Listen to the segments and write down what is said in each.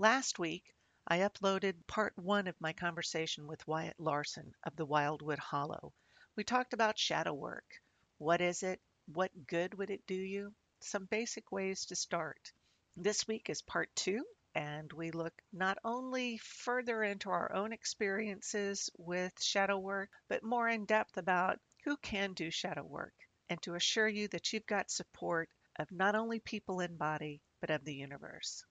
Last week, I uploaded part one of my conversation with Wyatt Larsen of the Wildwood Hollow. We talked about shadow work. What is it? What good would it do you? Some basic ways to start. This week is part two, and we look not only further into our own experiences with shadow work, but more in depth about who can do shadow work, and to assure you that you've got support of not only people in body, but of the universe.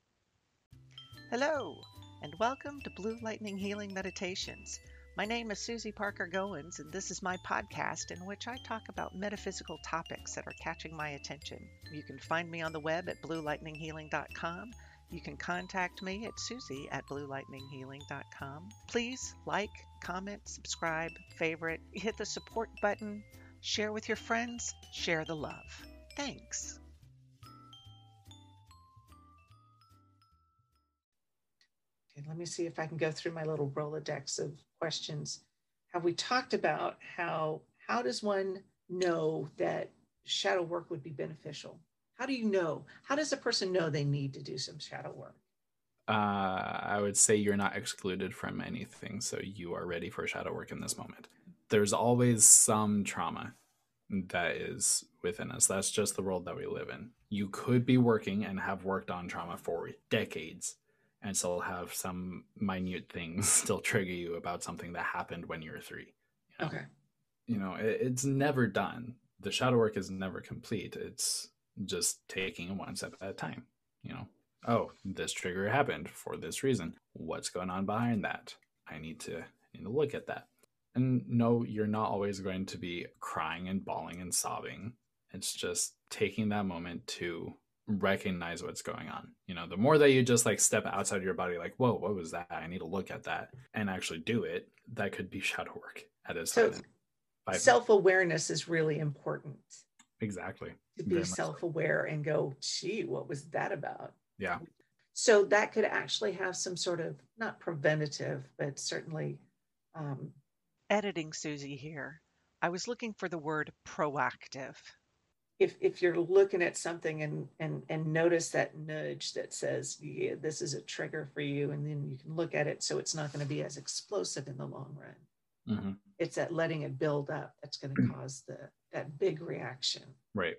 Hello, and welcome to Blue Lightning Healing Meditations. My name is Susy Parker Goins, and this is my podcast in which I talk about metaphysical topics that are catching my attention. You can find me on the web at bluelightninghealing.com. You can contact me at susy at bluelightninghealing.com. Please like, comment, subscribe, favorite, hit the support button, share with your friends, share the love. Thanks. Let me see if I can go through my little Rolodex of questions. Have we talked about how how does one know that shadow work would be beneficial? How do you know? How does a person know they need to do some shadow work? Uh, I would say you're not excluded from anything, so you are ready for shadow work in this moment. There's always some trauma that is within us. That's just the world that we live in. You could be working and have worked on trauma for decades and still have some minute things still trigger you about something that happened when you were three. You know? Okay. You know, it, it's never done. The shadow work is never complete. It's just taking one step at a time. You know, oh, this trigger happened for this reason. What's going on behind that? I need to need to look at that. And no, you're not always going to be crying and bawling and sobbing. It's just taking that moment to recognize what's going on. You know, the more that you just like step outside your body, like, whoa, what was that? I need to look at that and actually do it. That could be shadow work at its so self awareness is really important. Exactly. To be self aware and go, gee, what was that about? Yeah. So that could actually have some sort of not preventative, but certainly. Um, Editing Susy here. I was looking for the word proactive if if you're looking at something and and and notice that nudge that says yeah this is a trigger for you and then you can look at it so it's not going to be as explosive in the long run. Mm-hmm. it's that letting it build up that's going to mm. cause the that big reaction. Right.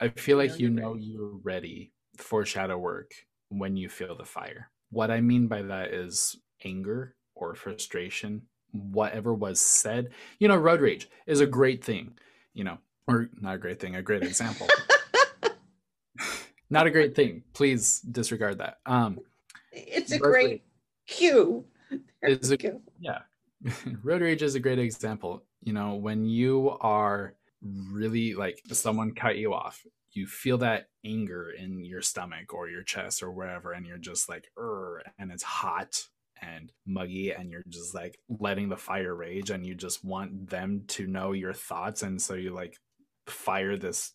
I feel like you know you're ready for shadow work when you feel the fire. What i mean by that is anger or frustration whatever was said. You know road rage is a great thing you know or not a great thing, a great example. not a great thing. Please disregard that. Um, it's a great cue. Is a, yeah, road rage is a great example. You know, when you are really like someone cut you off, you feel that anger in your stomach or your chest or wherever, and you're just like, and it's hot and muggy and you're just like letting the fire rage and you just want them to know your thoughts and so you like fire this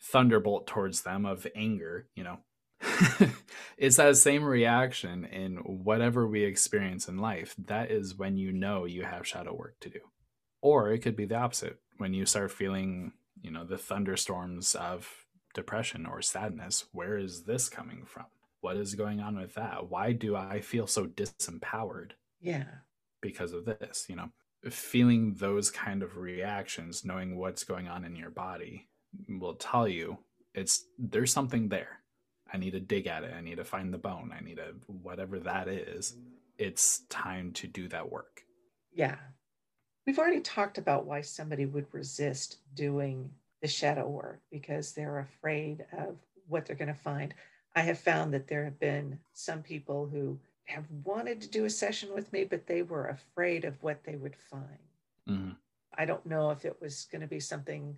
thunderbolt towards them of anger, you know. it's that same reaction in whatever we experience in life. That is when you know you have shadow work to do. Or it could be the opposite when you start feeling, you know, the thunderstorms of depression or sadness. Where is this coming from? What is going on with that? Why do I feel so disempowered? Yeah. Because of this, you know feeling those kind of reactions, knowing what's going on in your body, will tell you it's there's something there. I need to dig at it. I need to find the bone. I need to whatever that is. It's time to do that work. Yeah. We've already talked about why somebody would resist doing the shadow work because they're afraid of what they're going to find. I have found that there have been some people who have wanted to do a session with me, but they were afraid of what they would find. Mm-hmm. I don't know if it was going to be something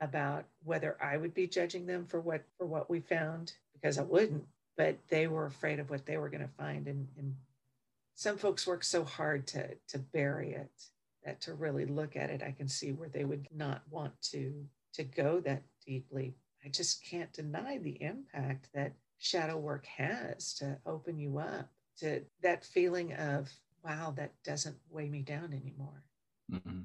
about whether I would be judging them for what for what we found because I wouldn't, but they were afraid of what they were going to find, and, and some folks work so hard to to bury it that to really look at it, I can see where they would not want to to go that deeply. I just can't deny the impact that shadow work has to open you up to that feeling of wow that doesn't weigh me down anymore. Mm-hmm.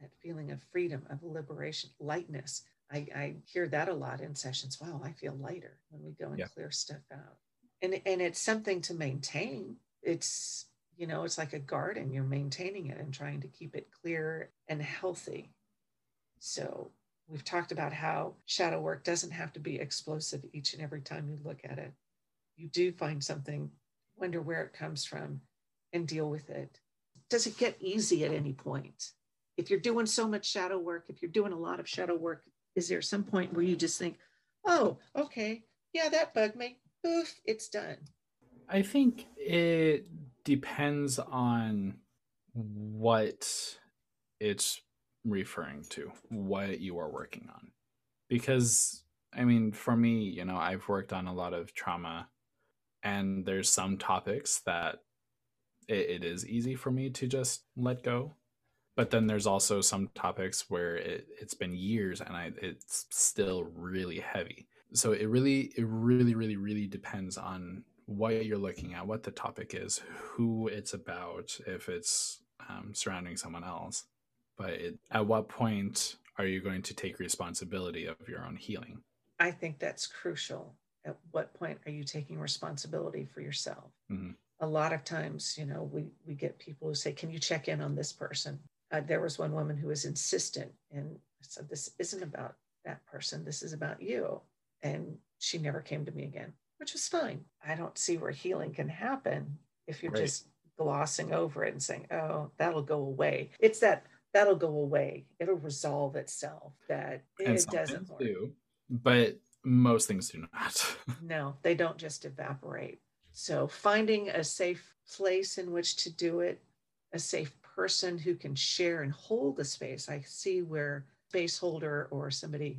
that feeling of freedom of liberation lightness. I, I, hear that a lot in sessions. Wow i feel lighter when we go and yeah. clear stuff out. And and it's something to maintain. It's you know it's like a garden. You're maintaining it and trying to keep it clear and healthy. So we've talked about how shadow work doesn't have to be explosive each and every time you look at it. You do find something wonder where it comes from and deal with it. Does it get easy at any point? If you're doing so much shadow work if you're doing a lot of shadow work is there some point where you just think oh okay yeah that bugged me. Oof, it's done. I think it depends on what it's referring to, what you are working on. Because, I mean, for me, you know, I've worked on a lot of trauma, and there's some topics that it, it is easy for me to just let go. But then there's also some topics where it, it's been years and I, it's still really heavy. So it really, it really, really, really depends on what you're looking at, what the topic is, who it's about, if it's um, surrounding someone else. But it, at what point are you going to take responsibility of your own healing? I think that's crucial. At what point are you taking responsibility for yourself? Mm-hmm. A lot of times, you know, we, we get people who say, Can you check in on this person? Uh, there was one woman who was insistent, and I said, This isn't about that person. This is about you. And she never came to me again which is fine. I don't see where healing can happen if you're right. just glossing over it and saying, oh, that'll go away. It's that that'll go away. It'll resolve itself. That and it doesn't work. Do, but most things do not. no, they don't just evaporate. So finding a safe place in which to do it, a safe person who can share and hold the space. I see where space holder or somebody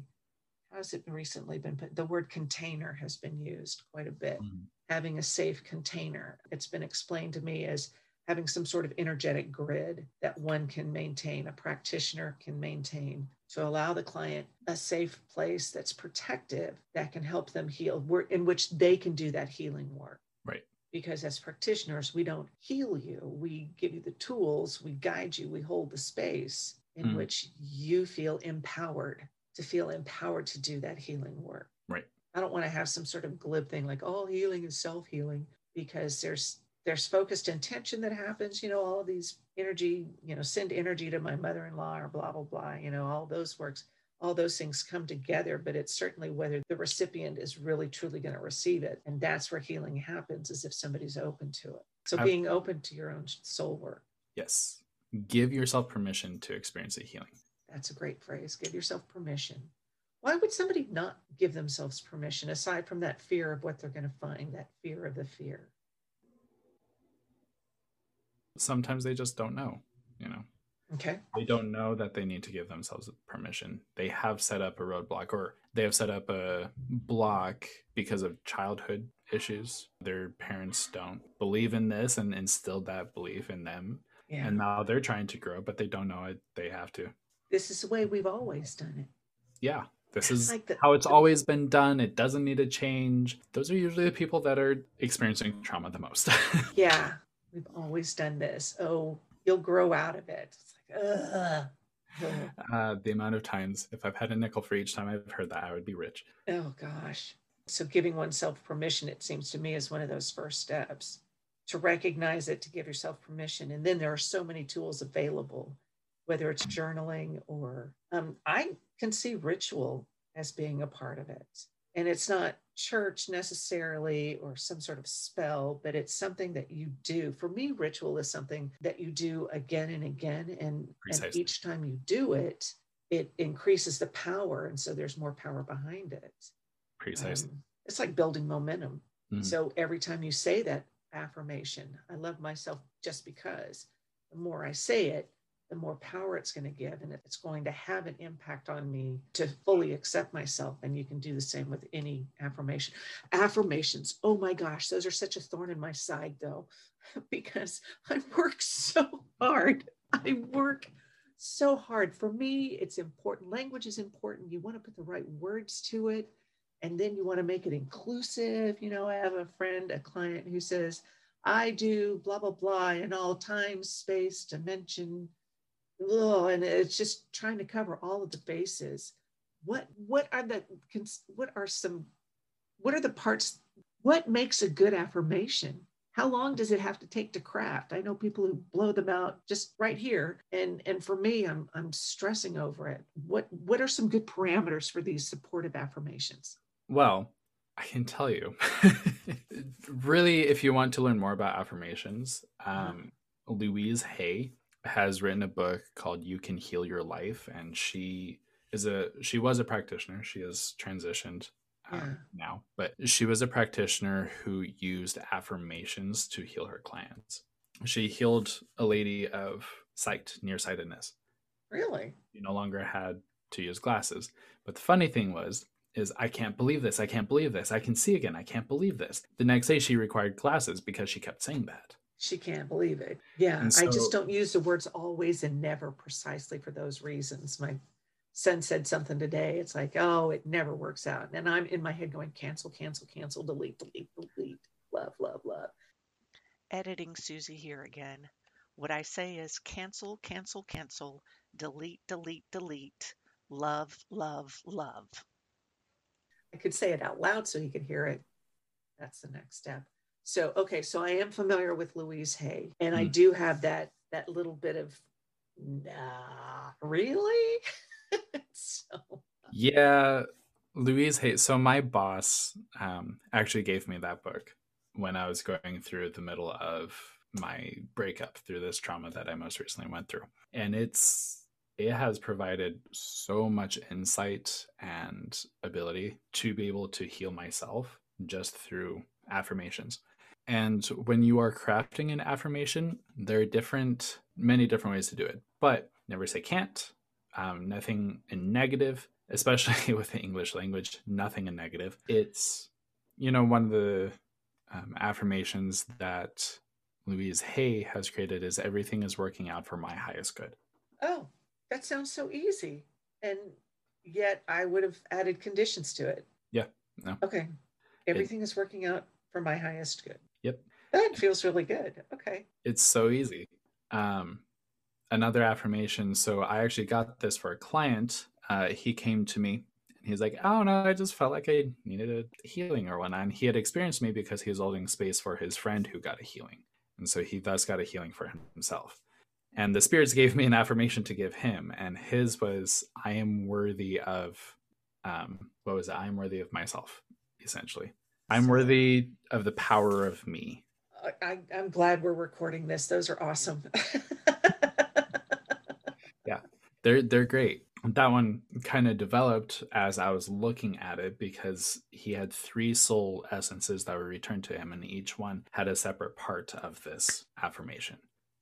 has it recently been put? The word container has been used quite a bit. Mm-hmm. Having a safe container. It's been explained to me as having some sort of energetic grid that one can maintain, a practitioner can maintain to allow the client a safe place that's protective that can help them heal, in which they can do that healing work. Right. Because as practitioners, we don't heal you. We give you the tools, we guide you, we hold the space in mm. which you feel empowered to feel empowered to do that healing work. Right. I don't want to have some sort of glib thing like all healing is self-healing because there's there's focused intention that happens, you know, all of these energy, you know, send energy to my mother-in-law or blah blah blah, you know, all those works, all those things come together, but it's certainly whether the recipient is really truly going to receive it. And that's where healing happens is if somebody's open to it. So I've, being open to your own soul work. Yes. Give yourself permission to experience a healing. That's a great phrase. Give yourself permission. Why would somebody not give themselves permission aside from that fear of what they're going to find, that fear of the fear? Sometimes they just don't know, you know. Okay. They don't know that they need to give themselves permission. They have set up a roadblock or they have set up a block because of childhood issues. Their parents don't believe in this and instilled that belief in them. Yeah. And now they're trying to grow, but they don't know it. They have to this is the way we've always done it. Yeah. This is like the, how it's the, always been done. It doesn't need to change. Those are usually the people that are experiencing trauma the most. yeah. We've always done this. Oh, you'll grow out of it. It's like, ugh. Uh, the amount of times, if I've had a nickel for each time I've heard that, I would be rich. Oh, gosh. So, giving oneself permission, it seems to me, is one of those first steps to recognize it, to give yourself permission. And then there are so many tools available whether it's journaling or um, I can see ritual as being a part of it. And it's not church necessarily or some sort of spell, but it's something that you do. For me, ritual is something that you do again and again. And, and each time you do it, it increases the power. And so there's more power behind it. Precisely. Um, it's like building momentum. Mm-hmm. So every time you say that affirmation, I love myself just because, the more I say it, the more power it's going to give and it's going to have an impact on me to fully accept myself and you can do the same with any affirmation. Affirmations oh my gosh those are such a thorn in my side though because i work so hard. I work so hard. For me it's important. Language is important. You want to put the right words to it and then you want to make it inclusive. You know i have a friend a client who says I do blah, blah, blah in all time, space, dimension, oh, and it's just trying to cover all of the bases. What what are the what are some what are the parts what makes a good affirmation? How long does it have to take to craft? I know people who blow them out just right here. And, and for me, I'm, I'm stressing over it. What, what are some good parameters for these supportive affirmations? Well, I can tell you. really, if you want to learn more about affirmations, um, Louise Hay has written a book called You Can Heal Your Life, and she is a she was a practitioner. She has transitioned uh, yeah. now, but she was a practitioner who used affirmations to heal her clients. She healed a lady of sight, nearsightedness. Really? She no longer had to use glasses. But the funny thing was, is I can't believe this. I can't believe this. I can see again. I can't believe this. The next day she required glasses because she kept saying that. She can't believe it. Yeah. So, I just don't use the words always and never precisely for those reasons. My son said something today. It's like, oh, it never works out. And I'm in my head going, cancel, cancel, cancel, delete, delete, delete, love, love, love. Editing Susy here again. What I say is cancel, cancel, cancel, delete, delete, delete, love, love, love. I could say it out loud so he could hear it. That's the next step. So, okay, so I am familiar with Louise Hay, and mm. I do have that that little bit of nah, really? so yeah, Louise Hay. So my boss um, actually gave me that book when I was going through the middle of my breakup through this trauma that I most recently went through, and it's it has provided so much insight and ability to be able to heal myself just through affirmations. And when you are crafting an affirmation, there are different, many different ways to do it, but never say can't, um, nothing in negative, especially with the English language, nothing in negative. It's, you know, one of the um, affirmations that Louise Hay has created is everything is working out for my highest good. Oh, that sounds so easy. And yet I would have added conditions to it. Yeah. No. Okay. Everything it, is working out for my highest good. Yep. That feels really good. Okay. It's so easy. Um, another affirmation. So I actually got this for a client. Uh, he came to me and he's like, "Oh no, I just felt like I needed a healing or whatnot." And he had experienced me because he was holding space for his friend who got a healing, and so he thus got a healing for himself and the spirits gave me an affirmation to give him and his was i am worthy of um what was it i am worthy of myself essentially i'm worthy of the power of me I, i'm glad we're recording this those are awesome yeah they're they're great that one kind of developed as I was looking at it because he had three soul essences that were returned to him, and each one had a separate part of this affirmation.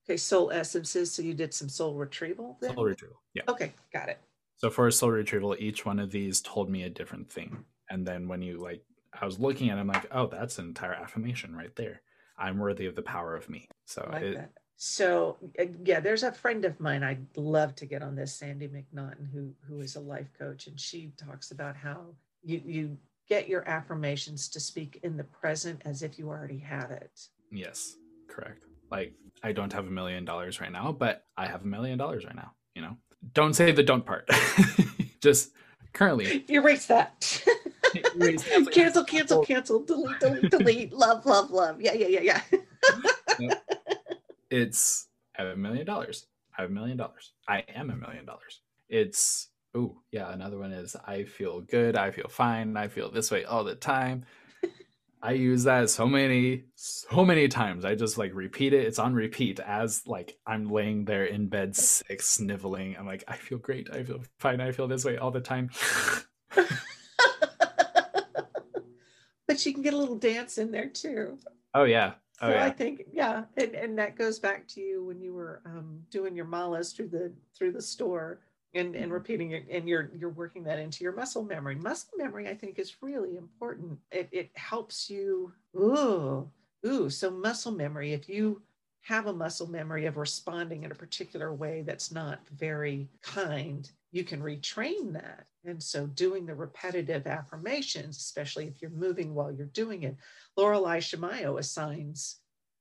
Okay, soul essences. So you did some soul retrieval then? Soul retrieval. Yeah. Okay, got it. So for a soul retrieval, each one of these told me a different thing. And then when you like I was looking at it, I'm like, oh, that's an entire affirmation right there. I'm worthy of the power of me. So like it, so uh, yeah, there's a friend of mine I'd love to get on this, Sandy McNaughton, who who is a life coach, and she talks about how you you get your affirmations to speak in the present as if you already had it. Yes, correct. Like I don't have a million dollars right now, but I have a million dollars right now. You know, don't say the don't part. Just currently. Erase that. Erase cancel, cancel, cancel, delete, delete, delete. love, love, love. Yeah, yeah, yeah, yeah. it's I have a million dollars. I have a million dollars. I am a million dollars. It's oh yeah. Another one is I feel good. I feel fine. I feel this way all the time. I use that so many, so many times. I just like repeat it. It's on repeat as like I'm laying there in bed sick, sniveling. I'm like, I feel great. I feel fine. I feel this way all the time. but you can get a little dance in there too. Oh yeah. Oh, so yeah. I think yeah, and, and that goes back to you when you were um, doing your malas through the through the store and and mm-hmm. repeating it and you're you're working that into your muscle memory muscle memory i think is really important it, it helps you ooh ooh so muscle memory if you have a muscle memory of responding in a particular way that's not very kind you can retrain that and so doing the repetitive affirmations especially if you're moving while you're doing it lorelei shamayo assigns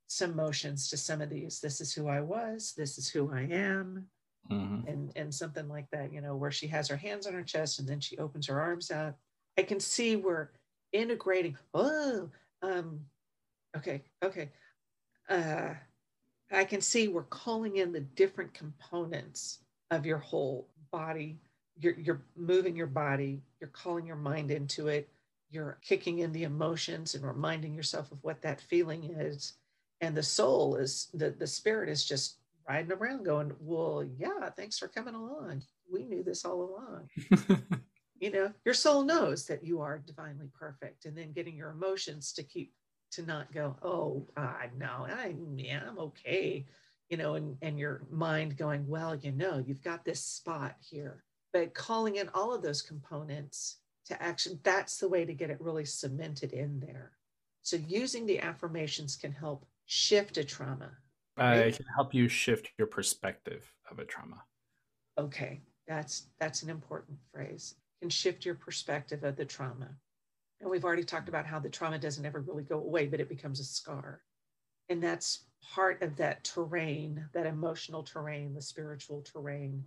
some motions to some of these this is who i was this is who i am mm-hmm. and and something like that you know where she has her hands on her chest and then she opens her arms out i can see we're integrating oh Um, okay, okay. Uh, I can see we're calling in the different components of your whole body. You're, you're moving your body, you're calling your mind into it, you're kicking in the emotions and reminding yourself of what that feeling is. And the soul is, the, the spirit is just riding around going, Well, yeah, thanks for coming along. We knew this all along. you know, your soul knows that you are divinely perfect. And then getting your emotions to keep to not go, oh, uh, no, I, yeah, I'm okay, you know, and, and your mind going, well, you know, you've got this spot here. But calling in all of those components to action, that's the way to get it really cemented in there. So using the affirmations can help shift a trauma. Right? Uh, it can help you shift your perspective of a trauma. Okay, that's that's an important phrase. Can shift your perspective of the trauma. And we've already talked about how the trauma doesn't ever really go away, but it becomes a scar. And that's part of that terrain, that emotional terrain, the spiritual terrain,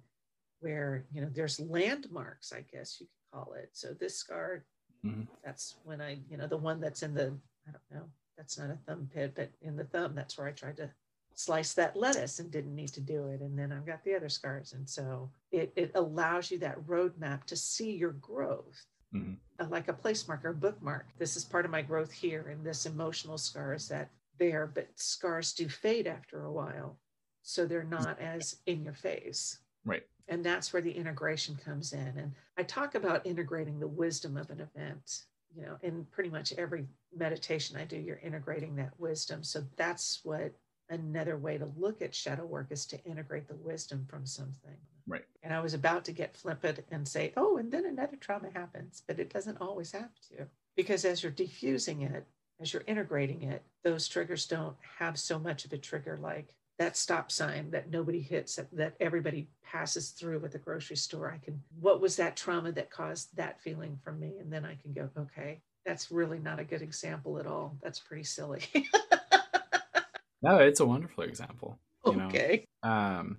where, you know, there's landmarks, I guess you could call it. So this scar, mm-hmm. that's when I, you know, the one that's in the, I don't know, that's not a thumb pit, but in the thumb, that's where I tried to slice that lettuce and didn't need to do it. And then I've got the other scars. And so it, it allows you that roadmap to see your growth mm-hmm. Uh, like a place marker, a bookmark. This is part of my growth here, and this emotional scar is that there, but scars do fade after a while. So they're not as in your face. Right. And that's where the integration comes in. And I talk about integrating the wisdom of an event. You know, in pretty much every meditation I do, you're integrating that wisdom. So that's what another way to look at shadow work is to integrate the wisdom from something. Right. And I was about to get flippant and say, oh, and then another trauma happens, but it doesn't always have to. Because as you're diffusing it, as you're integrating it, those triggers don't have so much of a trigger like that stop sign that nobody hits, that, that everybody passes through at the grocery store. I can, what was that trauma that caused that feeling from me? And then I can go, okay, that's really not a good example at all. That's pretty silly. no, it's a wonderful example. okay. Know? Um,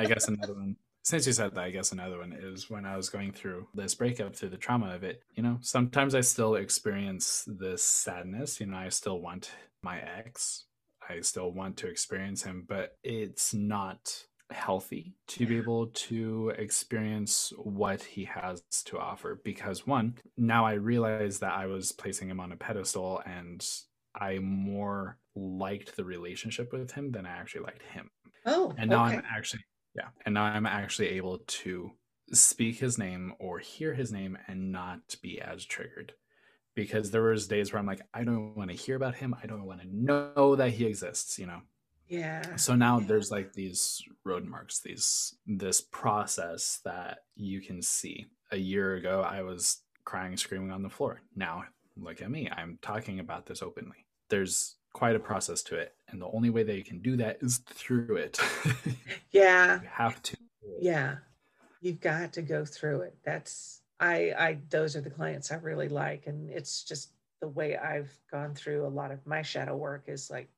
I guess another one. Since you said that, I guess another one is when I was going through this breakup, through the trauma of it. You know, sometimes I still experience this sadness. You know, I still want my ex. I still want to experience him, but it's not healthy to be able to experience what he has to offer because one now i realize that i was placing him on a pedestal and i more liked the relationship with him than i actually liked him oh and now okay. i'm actually yeah. And now I'm actually able to speak his name or hear his name and not be as triggered. Because there was days where I'm like, I don't want to hear about him. I don't want to know that he exists, you know? Yeah. So now yeah. there's like these road marks, these this process that you can see. A year ago I was crying, screaming on the floor. Now look at me. I'm talking about this openly. There's quite a process to it and the only way that you can do that is through it. Yeah. You have to yeah. You've got to go through it. That's i i those are the clients i really like and it's just the way i've gone through a lot of my shadow work is like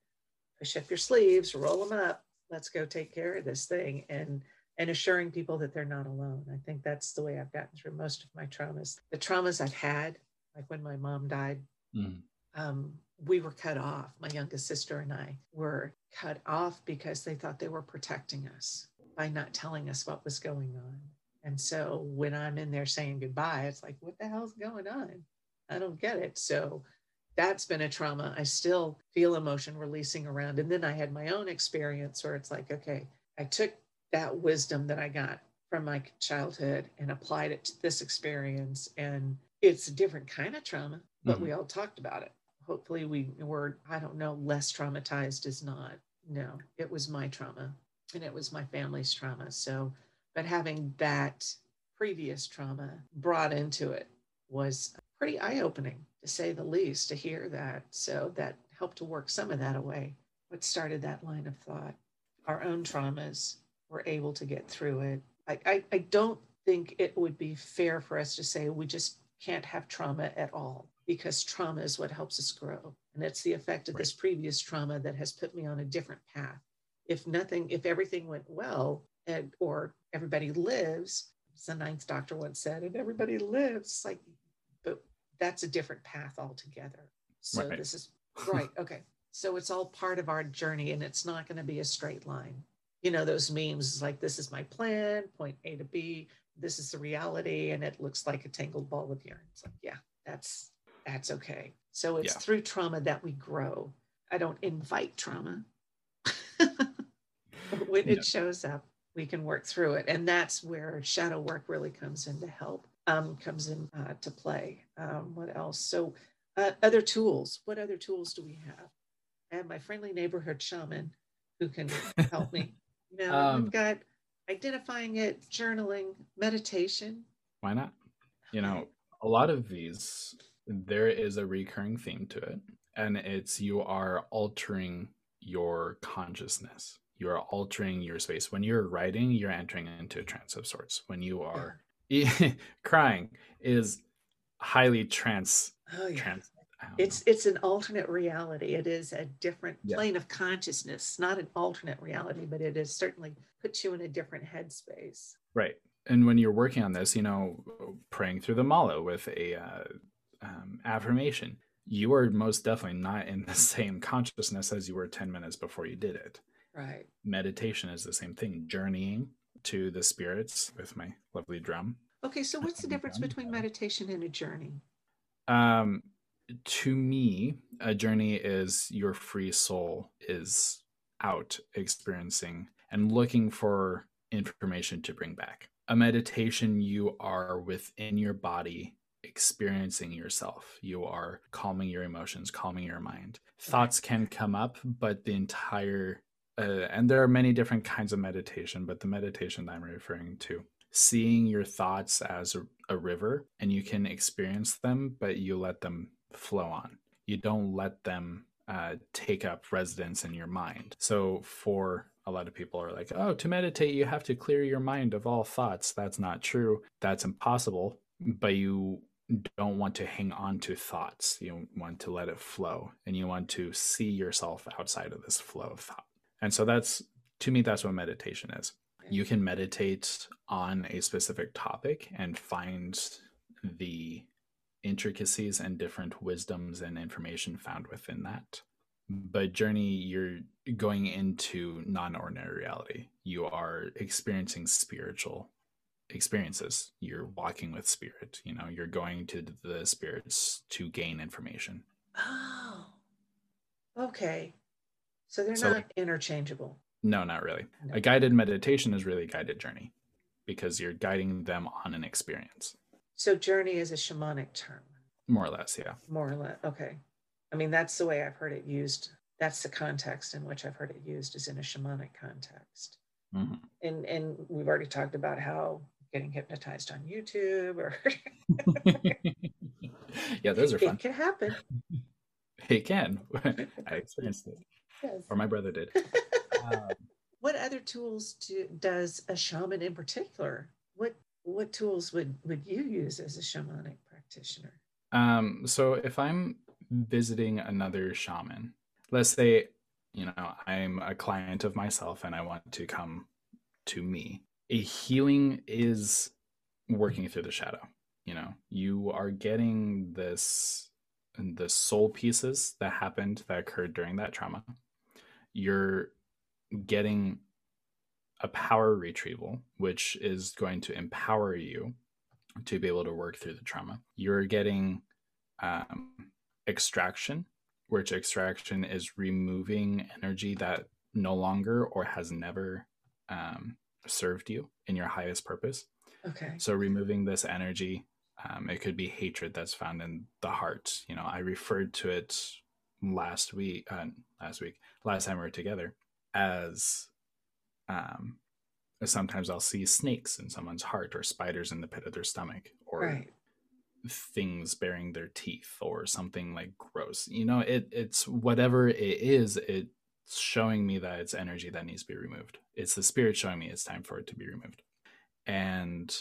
push up your sleeves roll them up let's go take care of this thing and and assuring people that they're not alone. I think that's the way i've gotten through most of my traumas. The traumas i've had like when my mom died mm. Um, we were cut off. My youngest sister and I were cut off because they thought they were protecting us by not telling us what was going on. And so when I'm in there saying goodbye, it's like, what the hell's going on? I don't get it. So that's been a trauma. I still feel emotion releasing around. And then I had my own experience where it's like, okay, I took that wisdom that I got from my childhood and applied it to this experience. And it's a different kind of trauma, but mm-hmm. we all talked about it hopefully we were i don't know less traumatized is not no it was my trauma and it was my family's trauma. So but having that previous trauma brought into it was pretty eye-opening to say the least to hear that. So that helped to work some of that away. What started that line of thought? Our own traumas were able to get through it. I, I, I don't think it would be fair for us to say we just can't have trauma at all because trauma is what helps us grow. And it's the effect of right. this previous trauma that has put me on a different path. If nothing, if everything went well and or everybody lives, as the ninth doctor once said, and everybody lives, like, but that's a different path altogether. So right. this is right. Okay. So it's all part of our journey and it's not going to be a straight line. You know, those memes like, this is my plan, point A to B, this is the reality, and it looks like a tangled ball of yarn. It's like, yeah, that's that's okay. So it's yeah. through trauma that we grow. I don't invite trauma. when yeah. it shows up, we can work through it. And that's where shadow work really comes in to help, um, comes in uh, to play. Um, what else? So uh, other tools. What other tools do we have? I have my friendly neighborhood shaman who can help me. You know, um, we've got identifying it, journaling, meditation. Why not? You know, a lot of these, there is a recurring theme to it, and it's you are altering your consciousness. You are altering your space. When you're writing, you're entering into a trance of sorts. When you are crying, is highly trance. Oh, yeah. trance it's know. it's an alternate reality. It is a different yeah. plane of consciousness, not an alternate reality, but it is certainly puts you in a different headspace. Right. And when you're working on this, you know, praying through the mala with a uh, affirmation, you are most definitely not in the same consciousness as you were 10 minutes before you did it. Right. Meditation is the same thing, journeying to the spirits with my lovely drum. Okay, so what's the difference between meditation and a journey? Um, to me, a journey is your free soul is out experiencing and looking for information to bring back. A meditation, you are within your body experiencing yourself. You are calming your emotions, calming your mind. Thoughts can come up, but the entire, uh, and there are many different kinds of meditation, but the meditation I'm referring to, seeing your thoughts as a, a river and you can experience them, but you let them flow on. You don't let them uh, take up residence in your mind. So for a lot of people are like, oh, to meditate, you have to clear your mind of all thoughts. That's not true. That's impossible. But you don't want to hang on to thoughts. You want to let it flow and you want to see yourself outside of this flow of thought. And so that's, to me, that's what meditation is. You can meditate on a specific topic and find the intricacies and different wisdoms and information found within that. But Journey, you're going into non ordinary reality. You are experiencing spiritual experiences. You're walking with spirit. You know, you're going to the spirits to gain information. Oh, okay. So they're so, not interchangeable. No, not really. No. A guided meditation is really a guided journey because you're guiding them on an experience. So journey is a shamanic term. More or less, yeah. More or less. Okay. I mean, that's the way I've heard it used. That's the context in which I've heard it used is in a shamanic context. Mm-hmm. And and we've already talked about how getting hypnotized on YouTube or yeah, those are fun. It can happen. It can. I experienced it, yes. or my brother did. Um, what other tools do, does a shaman in particular? What what tools would would you use as a shamanic practitioner? Um, so if I'm visiting another shaman, let's say, you know, I'm a client of myself and I want to come to me, a healing is working through the shadow. You know, you are getting this the soul pieces that happened that occurred during that trauma. You're getting a power retrieval, which is going to empower you to be able to work through the trauma. You're getting um, extraction, which extraction is removing energy that no longer or has never um, served you in your highest purpose. Okay. So removing this energy, um, it could be hatred that's found in the heart. You know, I referred to it last week, uh, last week, last time we were together, as um, sometimes I'll see snakes in someone's heart or spiders in the pit of their stomach or right. things bearing their teeth or something like gross. You know, it it's whatever it is, it's showing me that it's energy that needs to be removed. It's the spirit showing me it's time for it to be removed. And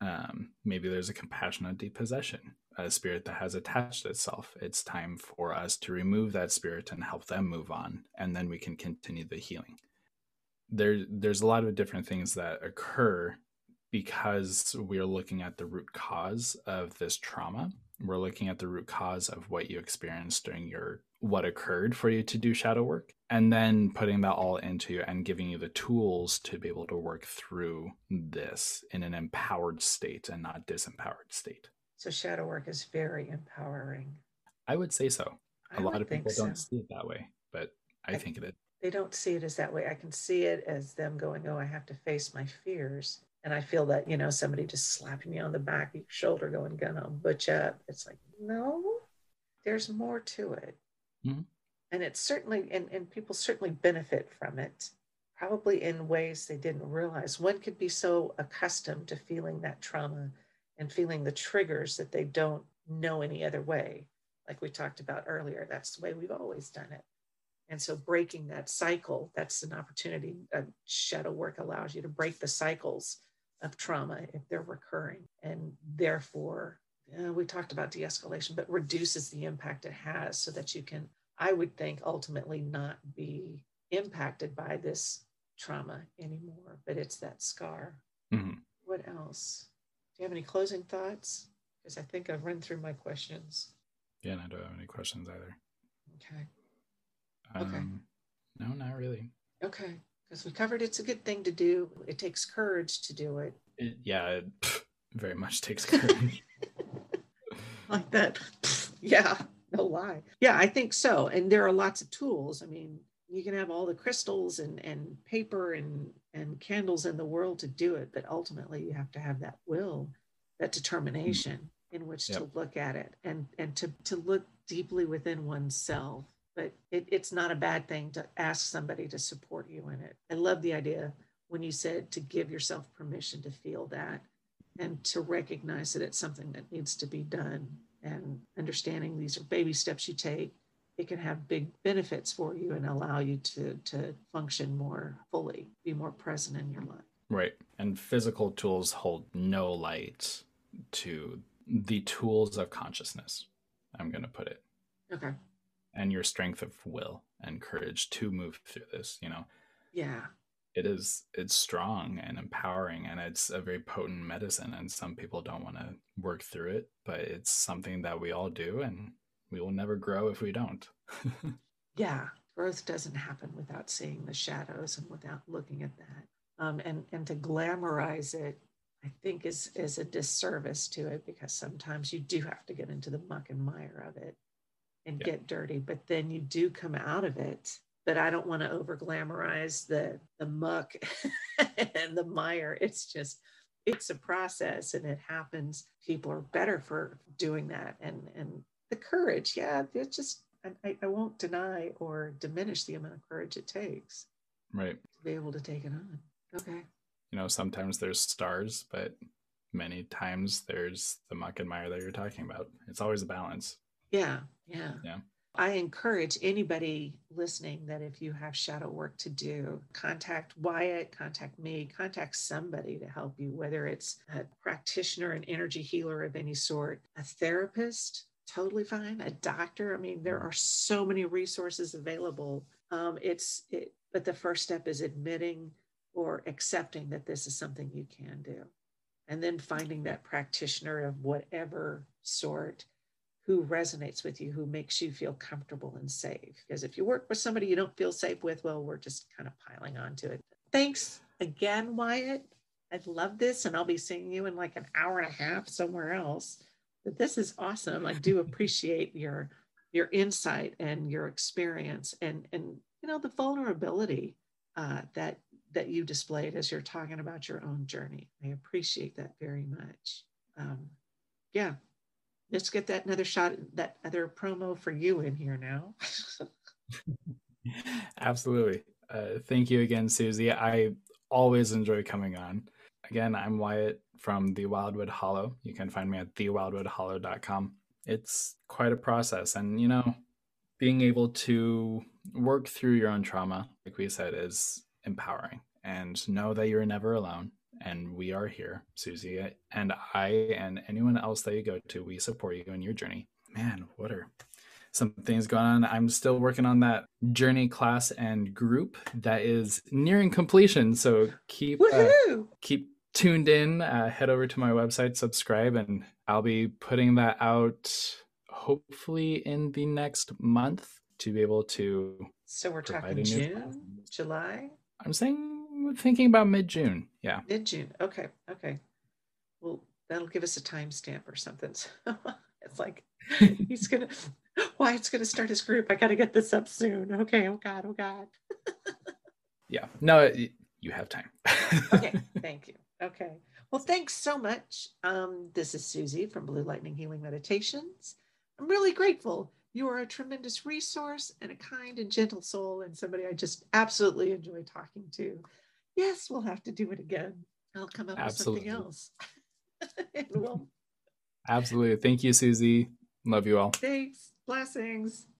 um, maybe there's a compassionate depossession, a spirit that has attached itself. It's time for us to remove that spirit and help them move on, and then we can continue the healing there there's a lot of different things that occur because we're looking at the root cause of this trauma we're looking at the root cause of what you experienced during your what occurred for you to do shadow work and then putting that all into you and giving you the tools to be able to work through this in an empowered state and not disempowered state. So shadow work is very empowering. I would say so. A lot of people don't see it that way but I, I think it is. They don't see it as that way. I can see it as them going oh i have to face my fears and I feel that, you know, somebody just slapping me on the back of your shoulder going, gonna butch up. It's like, no, there's more to it. Mm-hmm. And it's certainly, and, and people certainly benefit from it, probably in ways they didn't realize. One could be so accustomed to feeling that trauma and feeling the triggers that they don't know any other way. Like we talked about earlier, that's the way we've always done it. And so breaking that cycle, that's an opportunity. Uh, shadow work allows you to break the cycles of trauma if they're recurring. And therefore uh, we talked about de-escalation but reduces the impact it has so that you can i would think ultimately not be impacted by this trauma anymore but it's that scar. Mm-hmm. what else? Do you have any closing thoughts? Because i think i've run through my questions. Yeah and i don't have any questions either. Okay. Um, okay. no not really. Okay because we covered it's a good thing to do. It takes courage to do it. it yeah, it very much takes courage. like that. Yeah, no lie. Yeah, I think so. And there are lots of tools. I mean, you can have all the crystals and, and paper and, and candles in the world to do it, but ultimately you have to have that will, that determination mm. in which yep. to look at it and, and to, to look deeply within oneself but it, it's not a bad thing to ask somebody to support you in it. I love the idea when you said to give yourself permission to feel that and to recognize that it's something that needs to be done. And understanding these are baby steps you take it can have big benefits for you and allow you to to function more fully be more present in your life. Right. And physical tools hold no light to the tools of consciousness i'm going to put it. Okay and your strength of will and courage to move through this you know? Yeah. It is it's strong and empowering and it's a very potent medicine and some people don't want to work through it but it's something that we all do and we will never grow if we don't. Yeah growth doesn't happen without seeing the shadows and without looking at that. Um, and and to glamorize it i think is is a disservice to it because sometimes you do have to get into the muck and mire of it and yeah. get dirty, but then you do come out of it. But I don't want to over glamorize the the muck and the mire. It's just it's a process and it happens. People are better for doing that. And and the courage, yeah, it's just I, I won't deny or diminish the amount of courage it takes. Right. To be able to take it on. Okay. You know, sometimes there's stars, but many times there's the muck and mire that you're talking about. It's always a balance. Yeah, yeah. Yeah. I encourage anybody listening that if you have shadow work to do, contact Wyatt, contact me, contact somebody to help you, whether it's a practitioner, an energy healer of any sort, a therapist, totally fine, a doctor. I mean, there are so many resources available. Um, it's it, but the first step is admitting or accepting that this is something you can do, and then finding that practitioner of whatever sort who resonates with you, who makes you feel comfortable and safe. Because if you work with somebody you don't feel safe with, well, we're just kind of piling onto it. Thanks again, Wyatt. I love this, and I'll be seeing you in like an hour and a half somewhere else. But this is awesome. I do appreciate your your insight and your experience, and and you know the vulnerability uh, that that you displayed as you're talking about your own journey. I appreciate that very much. Um, yeah, let's get that another shot, that other promo for you in here now. Absolutely. Uh, thank you again, Susy. I always enjoy coming on. Again, I'm Wyatt from The Wildwood Hollow. You can find me at thewildwoodhollow.com. It's quite a process. And, you know, being able to work through your own trauma, like we said, is empowering. And know that you're never alone and we are here, Susy and I, and anyone else that you go to. We support you in your journey. Man, what are some things going on? I'm still working on that journey class and group that is nearing completion. So keep uh, keep tuned in, uh, head over to my website, subscribe, and I'll be putting that out hopefully in the next month to be able to. So we're talking June, July? I'm saying, thinking about mid June. Yeah. Mid June. Okay. Okay. Well, that'll give us a timestamp or something. it's like he's going to, Wyatt's going to start his group. I got to get this up soon. Okay. Oh, God. Oh, God. yeah. No, you have time. okay. Thank you. Okay. Well, thanks so much. Um, this is Susy from Blue Lightning Healing Meditations. I'm really grateful. You are a tremendous resource and a kind and gentle soul, and somebody I just absolutely enjoy talking to. Yes, we'll have to do it again. I'll come up absolutely. with something else. and we'll... Absolutely. Thank you, Susy. Love you all. Thanks. Blessings.